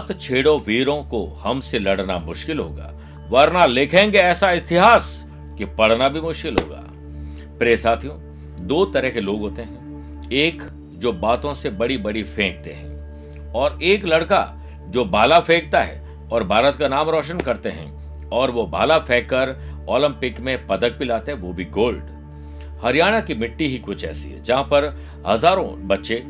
मत छेड़ो वीरों को, हमसे लड़ना मुश्किल होगा। वरना लिखेंगे ऐसा इतिहास कि पढ़ना भी मुश्किल होगा। प्रिय साथियों, दो तरह के लोग होते हैं। एक जो बातों से बड़ी बड़ी फेंकते हैं और एक लड़का जो बाला फेंकता है और भारत का नाम रोशन करते हैं और वो भाला फेंककर ओलंपिक में पदक भी लाते हैं, वो भी गोल्ड। हरियाणा की मिट्टी ही कुछ ऐसी है जहाँ पर हज़ारों बच्चे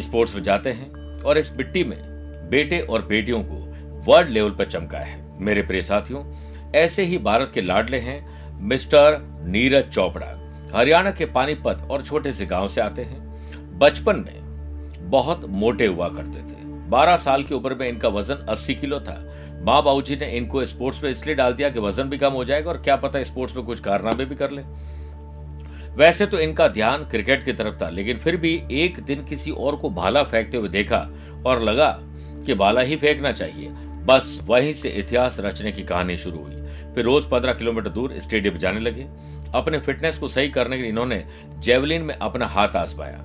स्पोर्ट्स में जाते हैं और इस मिट्टी में बेटे और बेटियों को वर्ल्ड लेवल पर चमका है। मेरे प्रिय साथियों, ऐसे ही भारत के लाडले हैं मिस्टर नीरज चोपड़ा। हरियाणा के पानीपत और छोटे से गाँव से आते हैं। बचपन में बहुत मोटे हुआ करते थे। 12 साल की उम्र में इनका वज़न 80 किलो था। माँ बाबू जी ने इनको स्पोर्ट्स में इसलिए डाल दिया कि वज़न भी कम हो जाएगा और क्या पता स्पोर्ट्स में कुछ कारनामे भी कर ले। वैसे तो इनका ध्यान क्रिकेट की तरफ़ था, लेकिन फिर भी एक दिन किसी और को भाला फेंकते हुए देखा और लगा कि भाला ही फेंकना चाहिए। बस वहीं से इतिहास रचने की कहानी शुरू हुई। फिर रोज पंद्रह किलोमीटर दूर स्टेडियम जाने लगे। अपने फिटनेस को सही करने के लिए इन्होंने जेवलिन में अपना हाथ आजमाया।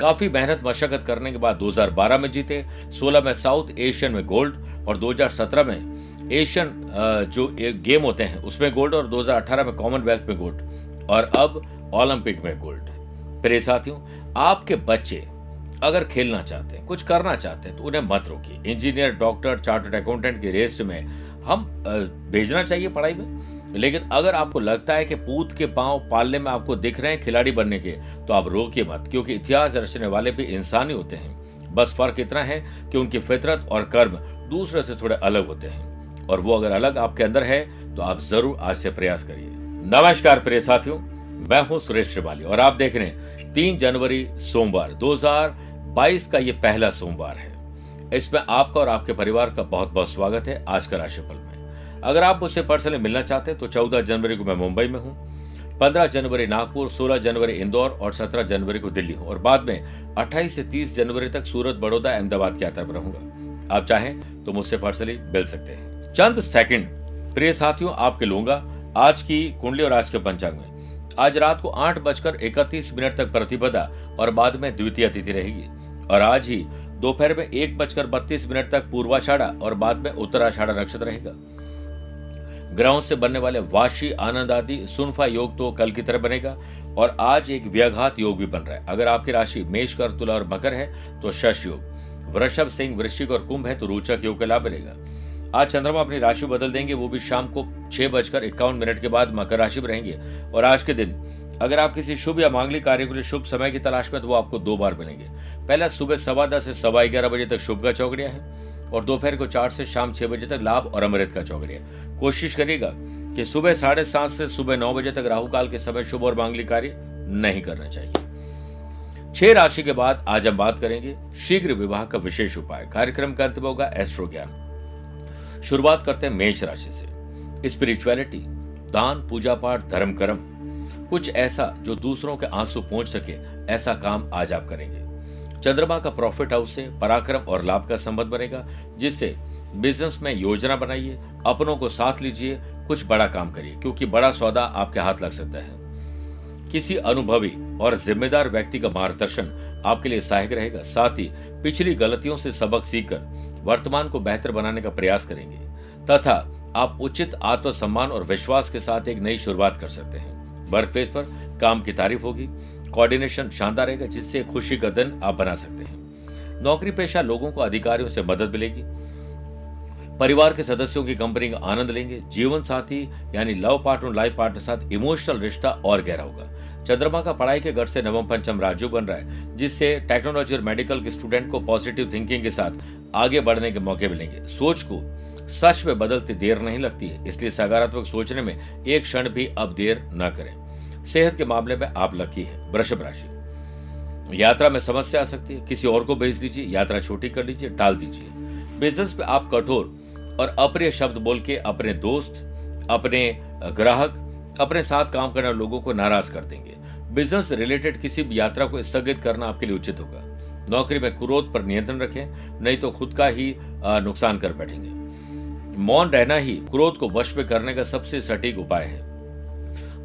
काफ़ी मेहनत मशक्कत करने के बाद 2012 में जीते 16 में साउथ एशियन में गोल्ड और 2017 में एशियन जो गेम होते हैं, उसमें गोल्ड और 2018 में कॉमनवेल्थ में गोल्ड और अब ओलंपिक में गोल्ड। प्रिय साथियों, आपके बच्चे अगर खेलना चाहते हैं कुछ करना चाहते हैं तो उन्हें मत रोकिए। इंजीनियर, डॉक्टर, चार्टर्ड अकाउंटेंट की रेस्ट में हम भेजना चाहिए पढ़ाई में। लेकिन अगर आपको लगता है कि पूत के पाँव पालने में आपको दिख रहे हैं खिलाड़ी बनने के तो आप रोकिए मत, क्योंकि इतिहास रचने वाले भी इंसान ही होते हैं। बस फ़र्क इतना है कि उनकी फितरत और कर्म दूसरे से थोड़े अलग होते हैं। और वो अगर अलग आपके अंदर है तो आप ज़रूर आज से प्रयास करिए। नमस्कार प्रिय साथियों, मैं हूँ सुरेश श्रिवाली और आप देख रहे हैं तीन जनवरी सोमवार 2022 का ये पहला सोमवार है। इसमें आपका और आपके परिवार का बहुत बहुत स्वागत है आज का राशिफल में। अगर आप मुझसे पर्सनली मिलना चाहते हैं तो चौदह जनवरी को मैं मुंबई में हूँ, पंद्रह जनवरी नागपुर, सोलह जनवरी इंदौर और सत्रह जनवरी को दिल्ली हूँ और बाद में अट्ठाईस से तीस जनवरी तक सूरत, बड़ौदा, अहमदाबाद की यात्रा पर रहूँगा। आप चाहें तो मुझसे पर्सनली मिल सकते हैं। चंद सेकंड, प्रिय साथियों, आपके लूँगा आज की कुंडली और आज के पंचांग में। आज रात को आठ बजकर इकतीस मिनट तक प्रतिपदा और बाद में द्वितीय तिथि रहेगी। और आज ही दोपहर में एक बजकर बत्तीस मिनट तक पूर्वाषाढ़ा और बाद में उत्तराषाढ़ा नक्षत्र रहेगा। ग्रहों से बनने वाले वाशी, आनंद आदि, सुनफा योग तो कल की तरह बनेगा और आज एक व्याघात योग भी बन रहा है। अगर आपकी राशि मेष कर तुला और मकर है तो शश योग। वृषभ, सिंह, वृश्चिक और कुंभ है तो रोचक योग का लाभ मिलेगा। आज चंद्रमा अपनी राशि बदल देंगे, वो भी शाम को छह बजकर इक्यावन मिनट के बाद मकर राशि में रहेंगे। और आज के दिन, अगर आप किसी शुभ या मांगलिक कार्य के लिए शुभ समय की तलाश में तो वो आपको दो बार मिलेंगे। पहला, सुबह सवा दस से सवा ग्यारह बजे तक शुभ का चौकड़िया है, और दोपहर को चार से शाम छह बजे तक लाभ और अमृत का चौकड़िया कोशिश करिएगा कि सुबह साढ़े सात से सुबह नौ बजे तक राहु काल के समय शुभ और मांगलिक कार्य नहीं करना चाहिए। छह राशि के बाद आज हम बात करेंगे, शीघ्र विवाह का विशेष उपाय। कार्यक्रम का अंत होगा एस्ट्रो ज्ञान। शुरुआत करते हैं मेष राशि से। स्पिरिचुअलिटी दान पूजा पाठ धर्म कर्म कुछ ऐसा जो दूसरों के आँसू पहुँच सके, ऐसा काम आज आप करेंगे। चंद्रमा का प्रॉफिट हाउस से पराक्रम और लाभ का संबंध बनेगा, जिससे बिज़नेस में योजना बनाइए, अपनों को साथ लीजिए, कुछ बड़ा काम करिए, क्योंकि बड़ा सौदा आपके हाथ लग सकता है। किसी अनुभवी और जिम्मेदार व्यक्ति का मार्गदर्शन आपके लिए सहायक रहेगा। साथ ही पिछली गलतियों से सबक सीखकर वर्तमान को बेहतर बनाने का प्रयास करेंगे। तथा आप उचित आत्मसम्मान और विश्वास के साथ एक नई शुरुआत कर सकते हैं। वर्क प्लेस पर काम की तारीफ़ होगी, कोऑर्डिनेशन शानदार रहेगा, जिससे खुशी का दिन आप बना सकते हैं। नौकरी पेशा लोगों को अधिकारियों से मदद मिलेगी। परिवार के सदस्यों की कंपनी का आनंद लेंगे। जीवन साथी यानी लव पार्टनर, लाइफ पार्टनर साथ इमोशनल रिश्ता और गहरा होगा। चंद्रमा का पढ़ाई के घर से नवम पंचम राजू बन रहा है, जिससे टेक्नोलॉजी और मेडिकल के स्टूडेंट को पॉजिटिव थिंकिंग के साथ आगे बढ़ने के मौके मिलेंगे। सोच को सच में बदलती देर नहीं लगती है, इसलिए सकारात्मक सोचने में एक क्षण भी अब देर न करें। सेहत के मामले में आप लकी है, वृषभ राशि। यात्रा में समस्या आ सकती है, किसी और को भेज दीजिए, यात्रा छोटी कर लीजिए, टाल दीजिए। बिज़नेस पे आप कठोर और अप्रिय शब्द बोल के अपने दोस्त, अपने ग्राहक, अपने साथ काम करने वाले लोगों को नाराज़ कर देंगे। बिज़नेस रिलेटेड किसी भी यात्रा को स्थगित करना आपके लिए उचित होगा। नौकरी में क्रोध पर नियंत्रण रखें, नहीं तो खुद का ही नुकसान कर बैठेंगे। मौन रहना ही क्रोध को वश में करने का सबसे सटीक उपाय है।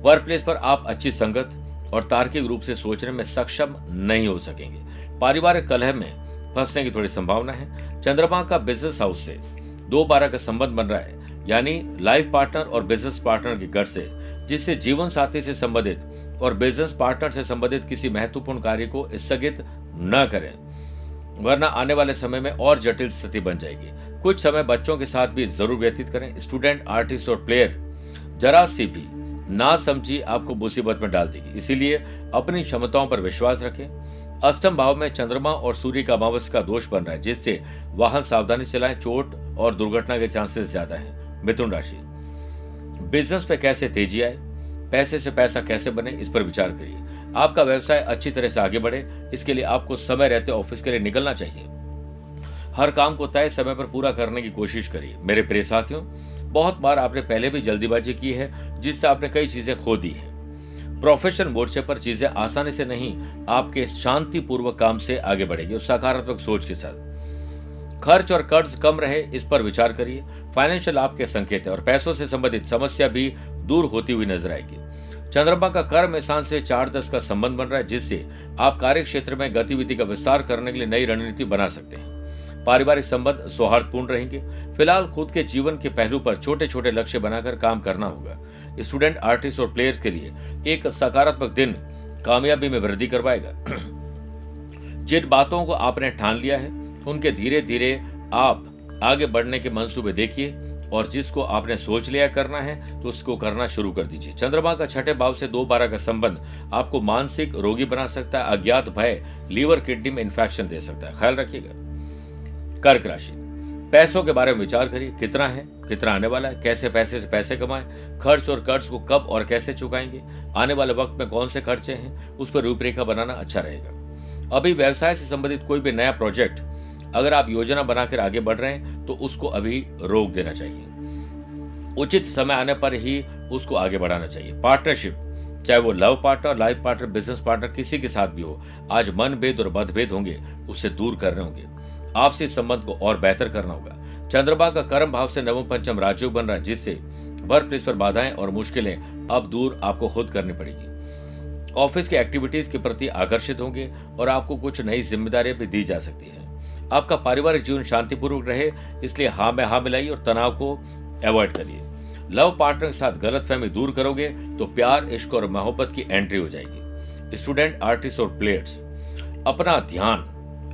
वर्क प्लेस पर आप अच्छी संगत और तार्किक रूप से सोचने में सक्षम नहीं हो सकेंगे। पारिवारिक कलह में फंसने की थोड़ी संभावना है। चंद्रमा का बिज़नेस हाउस से दो बारह का संबंध बन रहा है, यानी लाइफ पार्टनर और बिज़नेस पार्टनर के घर से, जिससे जीवन साथी से संबंधित और बिज़नेस पार्टनर से संबंधित किसी महत्वपूर्ण कार्य को स्थगित न करें, वरना आने वाले समय में और जटिल स्थिति बन जाएगी। कुछ समय बच्चों के साथ भी ज़रूर व्यतीत करें। स्टूडेंट आर्टिस्ट और प्लेयर जरा सी भी ना समझी आपको मुसीबत में डाल देगी। इसीलिए अपनी क्षमताओं पर विश्वास रखें। अष्टम भाव में चंद्रमा और सूर्य का अमावस का दोष बन रहा है, जिससे वाहन सावधानी चलाएँ। चोट और दुर्घटना के चांसेस ज़्यादा है। मिथुन राशि बिज़नेस पे कैसे तेज़ी आए? पैसे से पैसा कैसे बने, इस पर विचार करिए। आपका व्यवसाय अच्छी तरह से आगे बढ़े, इसके लिए आपको समय रहते ऑफ़िस के लिए निकलना चाहिए। हर काम को तय समय पर पूरा करने की कोशिश करिए। मेरे प्रिय साथियों, बहुत बार आपने पहले भी जल्दीबाजी की है, जिससे आपने कई चीज़ें खो दी है। प्रोफेशनल मोर्चे पर चीज़ें आसानी से नहीं, आपके शांतिपूर्वक काम से आगे बढ़ेगी और सकारात्मक सोच के साथ। खर्च और कर्ज कम रहे, इस पर विचार करिए। फाइनेंशियल आपके संकेत है और पैसों से संबंधित समस्या भी दूर होती हुई नज़र आएगी। चंद्रमा का कर्म स्थान से चार दस का संबंध बन रहा है, जिससे आप कार्य क्षेत्र में गतिविधि का विस्तार करने के लिए नई रणनीति बना सकते हैं। पारिवारिक संबंध सौहार्दपूर्ण रहेंगे। फ़िलहाल खुद के जीवन के पहलू पर छोटे छोटे लक्ष्य बनाकर काम करना होगा। स्टूडेंट, आर्टिस्ट और प्लेयर्स के लिए एक सकारात्मक दिन कामयाबी में वृद्धि करवाएगा। जिन बातों को आपने ठान लिया है, उनके धीरे धीरे आप आगे बढ़ने के मंसूबे देखिए। और जिसको आपने सोच लिया करना है तो उसको करना शुरू कर दीजिए। चंद्रमा का छठे भाव से दो बारह का संबंध आपको मानसिक रोगी बना सकता है, अज्ञात भय लीवर किडनी में इन्फेक्शन दे सकता है। ख्याल रखिएगा। कर्क राशि। पैसों के बारे में विचार करिए, कितना है, कितना आने वाला है, कैसे पैसे से पैसे कमाएँ, खर्च और कर्ज को कब और कैसे चुकाएँगे, आने वाले वक्त में कौन से खर्चे हैं, उस पर रूपरेखा बनाना अच्छा रहेगा। अभी व्यवसाय से संबंधित कोई भी नया प्रोजेक्ट अगर आप योजना बनाकर आगे बढ़ रहे हैं तो उसको अभी रोक देना चाहिए। उचित समय आने पर ही उसको आगे बढ़ाना चाहिए। पार्टनरशिप, चाहे वो love partner, life partner, business partner, किसी के साथ भी हो, आज मन भेद और मतभेद होंगे, उससे दूर करने होंगे। आपसी संबंध को और बेहतर करना होगा। चंद्रमा का कर्म भाव से नवम पंचम राजयोग बन रहा है, जिससे वर्क प्लेस पर बाधाएँ और मुश्किलें अब दूर आपको खुद करनी पड़ेगी। ऑफ़िस की एक्टिविटीज़ के प्रति आकर्षित होंगे और आपको कुछ नई जिम्मेदारियाँ भी दी जा सकती है। आपका पारिवारिक जीवन शांतिपूर्वक रहे, इसलिए हाँ में हाँ मिलाइए और तनाव को अवॉइड करिए। लव पार्टनर के साथ गलत फहमी दूर करोगे तो प्यार, इश्क और मोहब्बत की एंट्री हो जाएगी। स्टूडेंट आर्टिस्ट और प्लेयर्स अपना ध्यान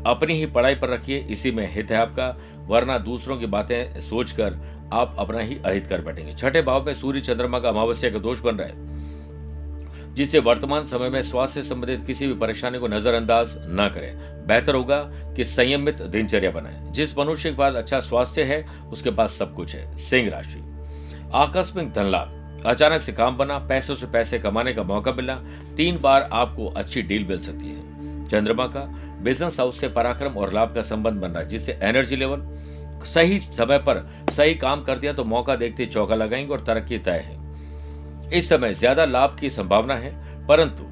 अपनी ही पढ़ाई पर रखिए, इसी में हित है आपका, वरना दूसरों की बातें सोचकर आप अपना ही अहित कर बैठेंगे। छठे भाव में सूर्य चंद्रमा का अमावस्या का दोष बन रहा है। जिससे वर्तमान समय में स्वास्थ्य संबंधित किसी भी परेशानी को नजरअंदाज न करें। बेहतर होगा कि संयमित दिनचर्या बनाएँ। जिस मनुष्य के पास अच्छा स्वास्थ्य है, उसके पास सब कुछ है। सिंह राशि। आकस्मिक धन लाभ। अचानक से काम बना, पैसों से पैसे कमाने का मौका मिला। तीन बार आपको अच्छी डील मिल सकती है। चंद्रमा का बिज़नेस हाउस से पराक्रम और लाभ का संबंध बन रहा है, जिससे एनर्जी लेवल सही समय पर सही काम कर दिया तो मौका देखते चौका लगाएँगे और तरक्की तय है। इस समय ज़्यादा लाभ की संभावना है, परंतु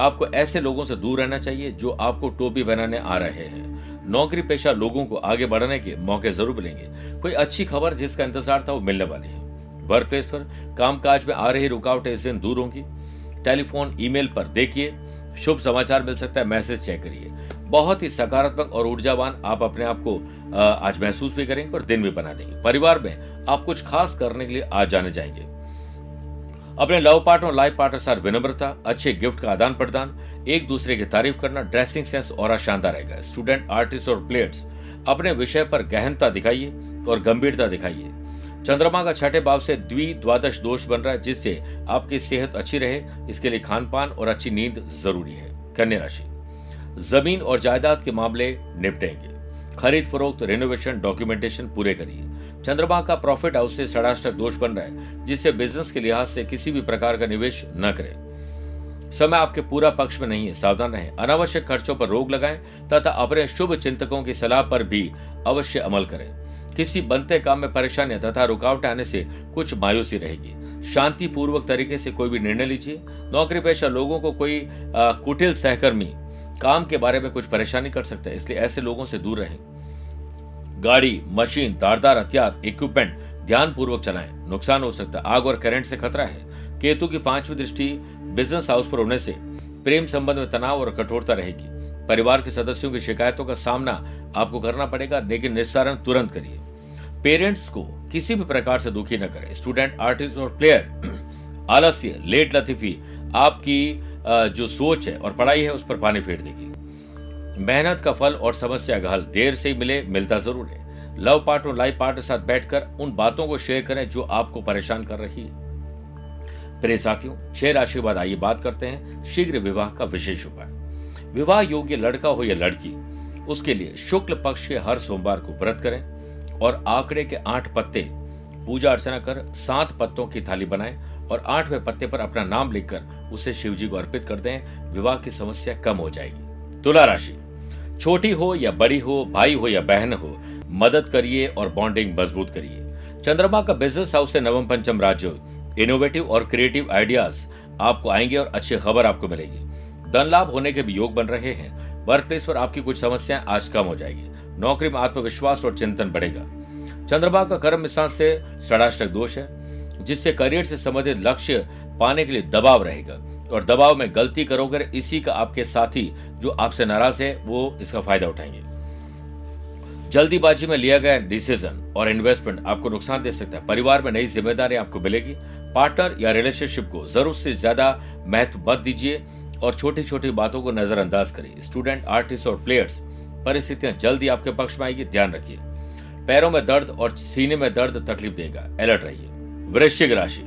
आपको ऐसे लोगों से दूर रहना चाहिए जो आपको टोपी बनाने आ रहे हैं। नौकरी पेशा लोगों को आगे बढ़ने के मौके ज़रूर मिलेंगे। कोई अच्छी खबर जिसका इंतज़ार था वो मिलने वाली है। वर्क प्लेस पर कामकाज में आ रही रुकावटें इस दिन दूर होंगी। टेलीफोन ईमेल पर देखिए। शुभ समाचार मिल सकता है मैसेज चेक करिए। बहुत ही सकारात्मक और ऊर्जावान आप अपने आप को आज महसूस भी करेंगे और दिन भी बना देंगे। परिवार में आप कुछ खास करने के लिए आज जाने जाएँगे। अपने लव पार्टनर और लाइफ पार्टनर साथ विनम्रता, अच्छे गिफ्ट का आदान प्रदान एक दूसरे की तारीफ़ करना ड्रेसिंग सेंस और शानदार रहेगा। स्टूडेंट आर्टिस्ट और प्लेयर्स अपने विषय पर गहनता दिखाइए और गंभीरता दिखाइए। चंद्रमा का छठे भाव से द्वि द्वादश दोष बन रहा है, जिससे आपकी सेहत अच्छी रहे, इसके लिए खान पान और अच्छी नींद ज़रूरी है। कन्या राशि, ज़मीन और जायदाद के मामले निपटेंगे। खरीद फरोख्त रेनोवेशन डॉक्यूमेंटेशन पूरे करिए। चंद्रमा का प्रॉफिट हाउस से षडाष्टक दोष बन रहा है, जिससे बिज़नेस के लिहाज से किसी भी प्रकार का निवेश न करें। समय आपके पूरा पक्ष में नहीं है, सावधान रहें। अनावश्यक खर्चों पर रोक लगाएँ, तथा अपने शुभ चिंतकों की सलाह पर भी अवश्य अमल करें। किसी बनते काम में परेशानियाँ तथा रुकावट आने से कुछ मायूसी रहेगी। शांति पूर्वक तरीके से कोई भी निर्णय लीजिए। नौकरी पेशा लोगों को कोई कुटिल सहकर्मी काम के बारे में कुछ परेशानी कर सकता है, इसलिए ऐसे लोगों से दूर रहें। गाड़ी, मशीन तारदार हथियार इक्विपमेंट ध्यान पूर्वक चलाएँ। नुकसान हो सकता है। आग और करंट से खतरा है। केतु की पांचवी दृष्टि बिज़नेस हाउस पर होने से प्रेम संबंध में तनाव और कठोरता रहेगी। परिवार के सदस्यों की शिकायतों का सामना आपको करना पड़ेगा, लेकिन निस्तारण तुरंत करिए। पेरेंट्स को किसी भी प्रकार से दुखी न करें। स्टूडेंट आर्टिस्ट और प्लेयर आलस्य, लेट लतीफी, आपकी जो सोच है और पढ़ाई है, उस पर पानी फेर देगी। मेहनत का फल और समस्या का हल देर से मिले, मिलता ज़रूर है। लव पार्ट और लाइफ पार्ट के साथ बैठकर उन बातों को शेयर करें जो आपको परेशान कर रही है। प्रिय साथियों छह राशि बाद आइए बात करते हैं शीघ्र विवाह का विशेष उपाय। विवाह योग्य लड़का हो या लड़की, उसके लिए शुक्ल पक्ष के हर सोमवार को व्रत करें और आंकड़े के आठ पत्ते, पूजा अर्चना कर सात पत्तों की थाली बनाएँ और आठवें पत्ते पर अपना नाम लिखकर उसे शिव जी को अर्पित कर दें। विवाह की समस्या कम हो जाएगी। तुला राशि। छोटी हो या बड़ी हो, भाई हो या बहन हो, मदद करिए और बॉन्डिंग मज़बूत करिए। चंद्रमा का बिज़नेस हाउस से नवम पंचम राज्य इनोवेटिव और क्रिएटिव आइडियाज़ आपको आएँगे और अच्छी खबर आपको मिलेगी। धन लाभ होने के भी योग बन रहे हैं। वर्क प्लेस पर आपकी कुछ समस्याएँ आज कम हो जाएगी। नौकरी में आत्मविश्वास और चिंतन बढ़ेगा। चंद्रमा का कर्म स्थान से षडाष्टक दोष है, जिससे करियर से संबंधित लक्ष्य पाने के लिए दबाव रहेगा। और दबाव में गलती करोगे, इसी का आपके साथी जो आपसे नाराज़ है, वो इसका फ़ायदा उठाएँगे। जल्दीबाजी में लिया गया डिसीज़न और इन्वेस्टमेंट आपको नुकसान दे सकता है। परिवार में नई ज़िम्मेदारी आपको मिलेगी। पार्टनर या रिलेशनशिप को ज़रूरत से ज़्यादा महत्व मत दीजिए और छोटी छोटी बातों को नजरअंदाज करिए। स्टूडेंट आर्टिस्ट और प्लेयर्स परिस्थितियाँ जल्दी आपके पक्ष में आएगी। ध्यान रखिए। पैरों में दर्द और सीने में दर्द तकलीफ़ देगा। अलर्ट रहिए। वृश्चिक राशि।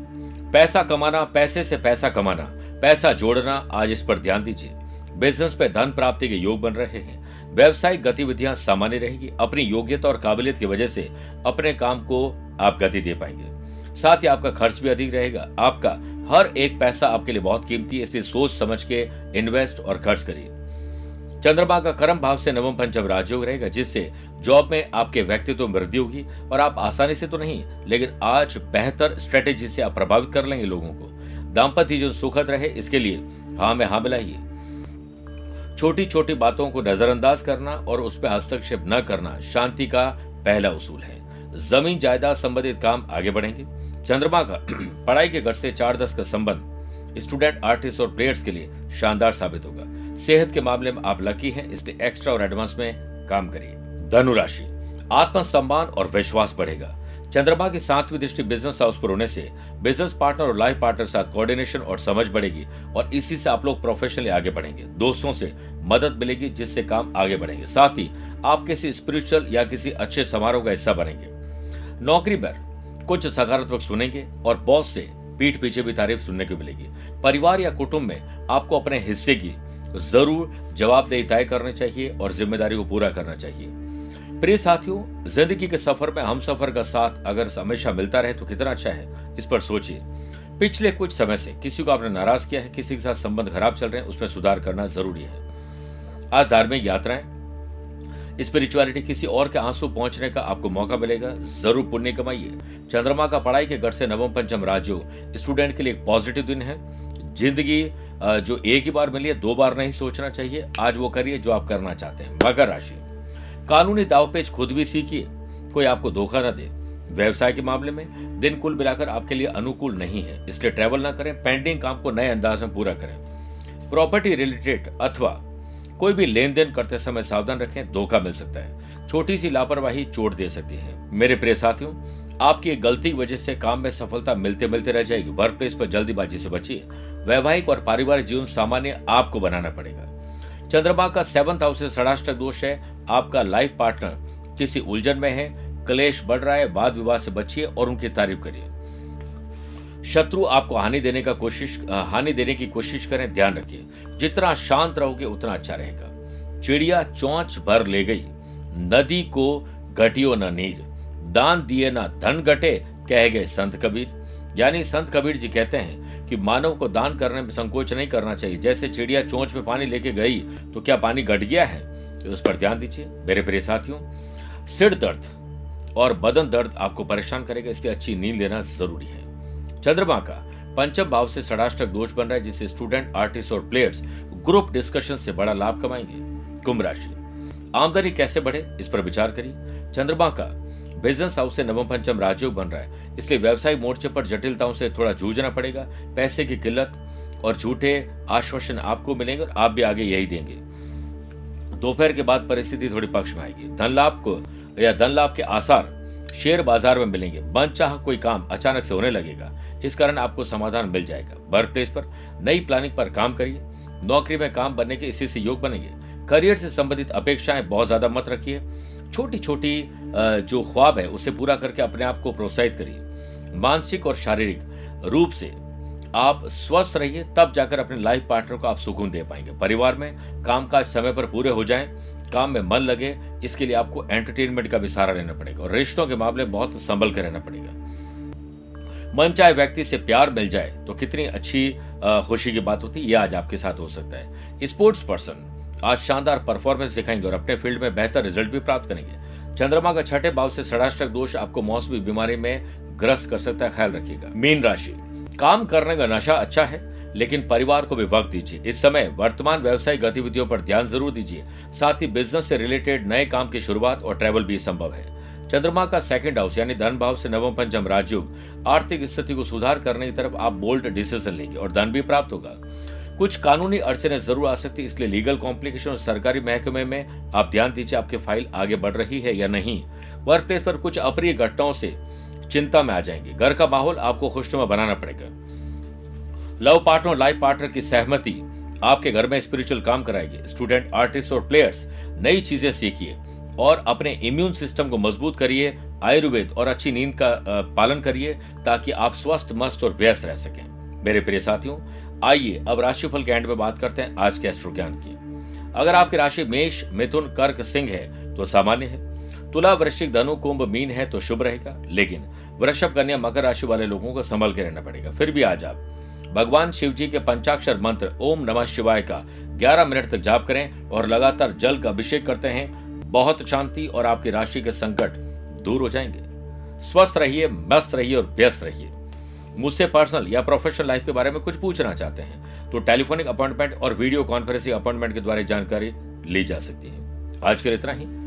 पैसा कमाना, पैसे से पैसा कमाना। पैसा जोड़ना आज इस पर ध्यान दीजिए। बिज़नेस पे धन प्राप्ति के योग बन रहे हैं। व्यवसायिक गतिविधियाँ सामान्य रहेगी। अपनी योग्यता और काबिलियत की वजह से अपने काम को आप गति दे पाएँगे। साथ ही आपका खर्च भी अधिक रहेगा। आपका हर एक पैसा आपके लिए बहुत कीमती है, इसलिए सोच समझ के इन्वेस्ट और खर्च करिए। चंद्रमा का कर्म भाव से नवम पंचम राजयोग रहेगा, जिससे जॉब में आपके व्यक्तित्व में वृद्धि होगी। और आप आसानी से तो नहीं, लेकिन आज बेहतर स्ट्रेटेजी से आप प्रभावित कर लेंगे लोगों को। दाम्पत्य जो सुखद रहे, इसके लिए हाँ में हाँ मिलाइए। छोटी छोटी बातों को नजरअंदाज करना और उसमें हस्तक्षेप न करना शांति का पहला उसूल है। ज़मीन जायदाद संबंधित काम आगे बढ़ेंगे। चंद्रमा का पढ़ाई के गढ़ से चार दस का संबंध स्टूडेंट, आर्टिस्ट और प्लेयर्स के लिए शानदार साबित होगा। सेहत के मामले में आप लकी हैं, इसलिए एक्स्ट्रा और एडवांस में काम करिए। धनुराशि आत्मसम्मान और विश्वास बढ़ेगा। चंद्रमा की सातवीं दृष्टि बिज़नेस हाउस पर होने से बिज़नेस पार्टनर और लाइफ पार्टनर साथ कोऑर्डिनेशन और समझ बढ़ेगी और इसी से आप लोग प्रोफेशनली आगे बढ़ेंगे, दोस्तों से मदद मिलेगी, जिससे काम आगे बढ़ेंगे। साथ ही आप किसी स्पिरिचुअल या किसी अच्छे समारोह का हिस्सा बनेंगे। नौकरी पर कुछ सकारात्मक सुनेंगे और बॉस से पीठ पीछे भी तारीफ़ सुनने को मिलेगी। परिवार या कुटुंब में आपको अपने हिस्से की ज़रूर जवाबदेही तय करनी चाहिए और ज़िम्मेदारी को पूरा करना चाहिए। प्रिय साथियों, ज़िंदगी के सफ़र में हम सफ़र का साथ अगर हमेशा मिलता रहे तो कितना अच्छा है, इस पर सोचिए। पिछले कुछ समय से किसी को आपने नाराज़ किया है, किसी के साथ संबंध खराब चल रहे हैं, उसमें सुधार करना ज़रूरी है। आज धार्मिक यात्राएँ स्पिरिचुअलिटी किसी और के आँसू पहुँचने का आपको मौका मिलेगा, ज़रूर पुण्य कमाइए। चंद्रमा का पढ़ाई के गढ़ से नवम पंचम राज्यों स्टूडेंट के लिए एक पॉजिटिव दिन है। ज़िंदगी जो एक ही बार मिली है, दो बार नहीं सोचना चाहिए, आज वो करिए जो आप करना चाहते हैं। मकर राशि। कानूनी दाव दावपेच खुद भी सीखिए। कोई आपको धोखा न दे। व्यवसाय के मामले में दिन कुल मिलाकर आपके लिए अनुकूल नहीं है। इसलिए ट्रेवल ना करें पेंडिंग काम को नए अंदाज में पूरा करें। प्रॉपर्टी रिलेटेड अथवा कोई भी लेन देन करते समय सावधान रखें, धोखा मिल सकता है। छोटी सी लापरवाही चोट दे सकती है। मेरे प्रिय साथियों, आपकी गलती की वजह से काम में सफलता मिलते मिलते रह जाएगी। वर्क प्लेस पर जल्दीबाजी से बचिए। वैवाहिक और पारिवारिक जीवन सामान्य आपको बनाना पड़ेगा। चंद्रमा का सेवंथ हाउस से षडाष्टक दोष है। आपका लाइफ पार्टनर किसी उलझन में है, क्लेश बढ़ रहा है, वाद विवाद से बचिए और उनकी तारीफ़ करिए। शत्रु आपको हानि देने का कोशिश हानि देने की कोशिश करें, ध्यान रखिए। जितना शांत रहोगे, उतना अच्छा रहेगा। चिड़िया चौंच भर ले गई। नदी को घटियो न नीर। दान दिए ना धन घटे, कह गए संत कबीर। यानी संत कबीर जी कहते हैं कि मानव को दान करने में संकोच नहीं करना चाहिए। जैसे चिड़िया चोंच में पानी लेके गई तो क्या पानी घट गया है? तो उस पर ध्यान दीजिए। मेरे प्रिय साथियों, सिर दर्द और बदन दर्द आपको परेशान करेगा। इसकी अच्छी नींद लेना ज़रूरी है। चंद्रमा का पंचम भाव से षडाष्टक दोष बन रहा है, जिससे स्टूडेंट, आर्टिस्ट और प्लेयर्स ग्रुप डिस्कशन से बड़ा लाभ कमाएँगे। कुंभ राशि, आमदनी कैसे बढ़े, इस पर विचार करिए। चंद्रमा का बिज़नेस हाउस से नवम, पंचम राजयोग बन रहा है, इसलिए व्यवसायिक मोर्चे पर जटिलताओं से थोड़ा जूझना पड़ेगा। पैसे की किल्लत और झूठे आश्वासन आपको मिलेंगे और आप भी आगे यही देंगे। दोपहर के बाद परिस्थिति थोड़ी पक्ष में आएगी। धन लाभ को, या धन लाभ के आसार शेयर बाज़ार में मिलेंगे। मन चाह कोई काम अचानक से होने लगेगा। इस कारण आपको समाधान मिल जाएगा। वर्क प्लेस पर नई प्लानिंग पर काम करिए। नौकरी में काम बनने के इसी से योग बनेंगे। करियर से संबंधित अपेक्षाएँ बहुत ज़्यादा मत रखिए। छोटी छोटी जो ख्वाब है, उसे पूरा करके अपने आप को प्रोत्साहित करिए। मानसिक और शारीरिक रूप से आप स्वस्थ रहिए, तब जाकर अपने लाइफ पार्टनर को आप सुकून दे पाएँगे। परिवार में कामकाज समय पर पूरे हो जाएँ, काम में मन लगे, इसके लिए आपको एंटरटेनमेंट का भी सहारा लेना पड़ेगा और रिश्तों के मामले बहुत संभल कर रहना पड़ेगा। मन चाहे व्यक्ति से प्यार मिल जाए तो कितनी अच्छी खुशी की बात होती है यह आज आपके साथ हो सकता है। स्पोर्ट्स पर्सन आज शानदार परफॉर्मेंस दिखाएँगे और अपने फ़ील्ड में बेहतर रिज़ल्ट भी प्राप्त करेंगे। चंद्रमा का छठे भाव से षडाष्टक दोष आपको मौसमी बीमारी में ग्रस्त कर सकता है, ख्याल रखिएगा। मीन राशि काम करने का नशा अच्छा है, लेकिन परिवार को भी वक्त दीजिए। इस समय वर्तमान व्यवसायिक गतिविधियों पर ध्यान ज़रूर दीजिए। साथ ही बिज़नेस से रिलेटेड नए काम की शुरुआत और ट्रैवल भी संभव है। चंद्रमा का सेकंड हाउस यानी धन भाव से नवम पंचम राजयुग, आर्थिक स्थिति को सुधार करने की तरफ़ आप बोल्ड डिसीज़न लेंगे और धन भी प्राप्त होगा। कुछ कानूनी अड़चने ज़रूर आ सकती है, इसलिए लीगल कॉम्प्लिकेशन और सरकारी महकमे में आप ध्यान दीजिए, आपकी फ़ाइल आगे बढ़ रही है या नहीं। वर्क प्लेस पर कुछ अप्रिय घटनाओं से चिंता में आ जाएँगे। घर का माहौल आपको खुशनुमा बनाना पड़ेगा। लव पार्टनर, लाइफ पार्टनर की सहमति आपके घर में स्पिरिचुअल काम कराएगी। स्टूडेंट आर्टिस्ट और प्लेयर्स नई चीज़ें सीखिए और अपने इम्यून सिस्टम को मज़बूत करिए, आयुर्वेद और अच्छी नींद का पालन करिए ताकि आप स्वस्थ, मस्त और व्यस्त रह सकें। मेरे प्रिय साथियों, आइए अब राशिफल के एंड में बात करते हैं आज के एस्ट्रो ज्ञान की। अगर आपकी राशि मेष, मिथुन, कर्क, सिंह है तो सामान्य है। तुला वृश्चिक धनु कुंभ मीन है तो शुभ रहेगा। लेकिन वृषभ कन्या मकर राशि वाले लोगों को संभल के रहना पड़ेगा। फिर भी आज आप भगवान शिव जी के पंचाक्षर मंत्र ओम नमः शिवाय का 11 मिनट तक जाप करें और लगातार जल का अभिषेक करते हैं। बहुत शांति और आपकी राशि के संकट दूर हो जाएँगे। स्वस्थ रहिए, मस्त रहिए और व्यस्त रहिए। मुझसे पर्सनल या प्रोफेशनल लाइफ के बारे में कुछ पूछना चाहते हैं तो टेलीफोनिक अपॉइंटमेंट और वीडियो कॉन्फ्रेंसिंग अपॉइंटमेंट के द्वारा जानकारी ली जा सकती है। आज के लिए इतना ही।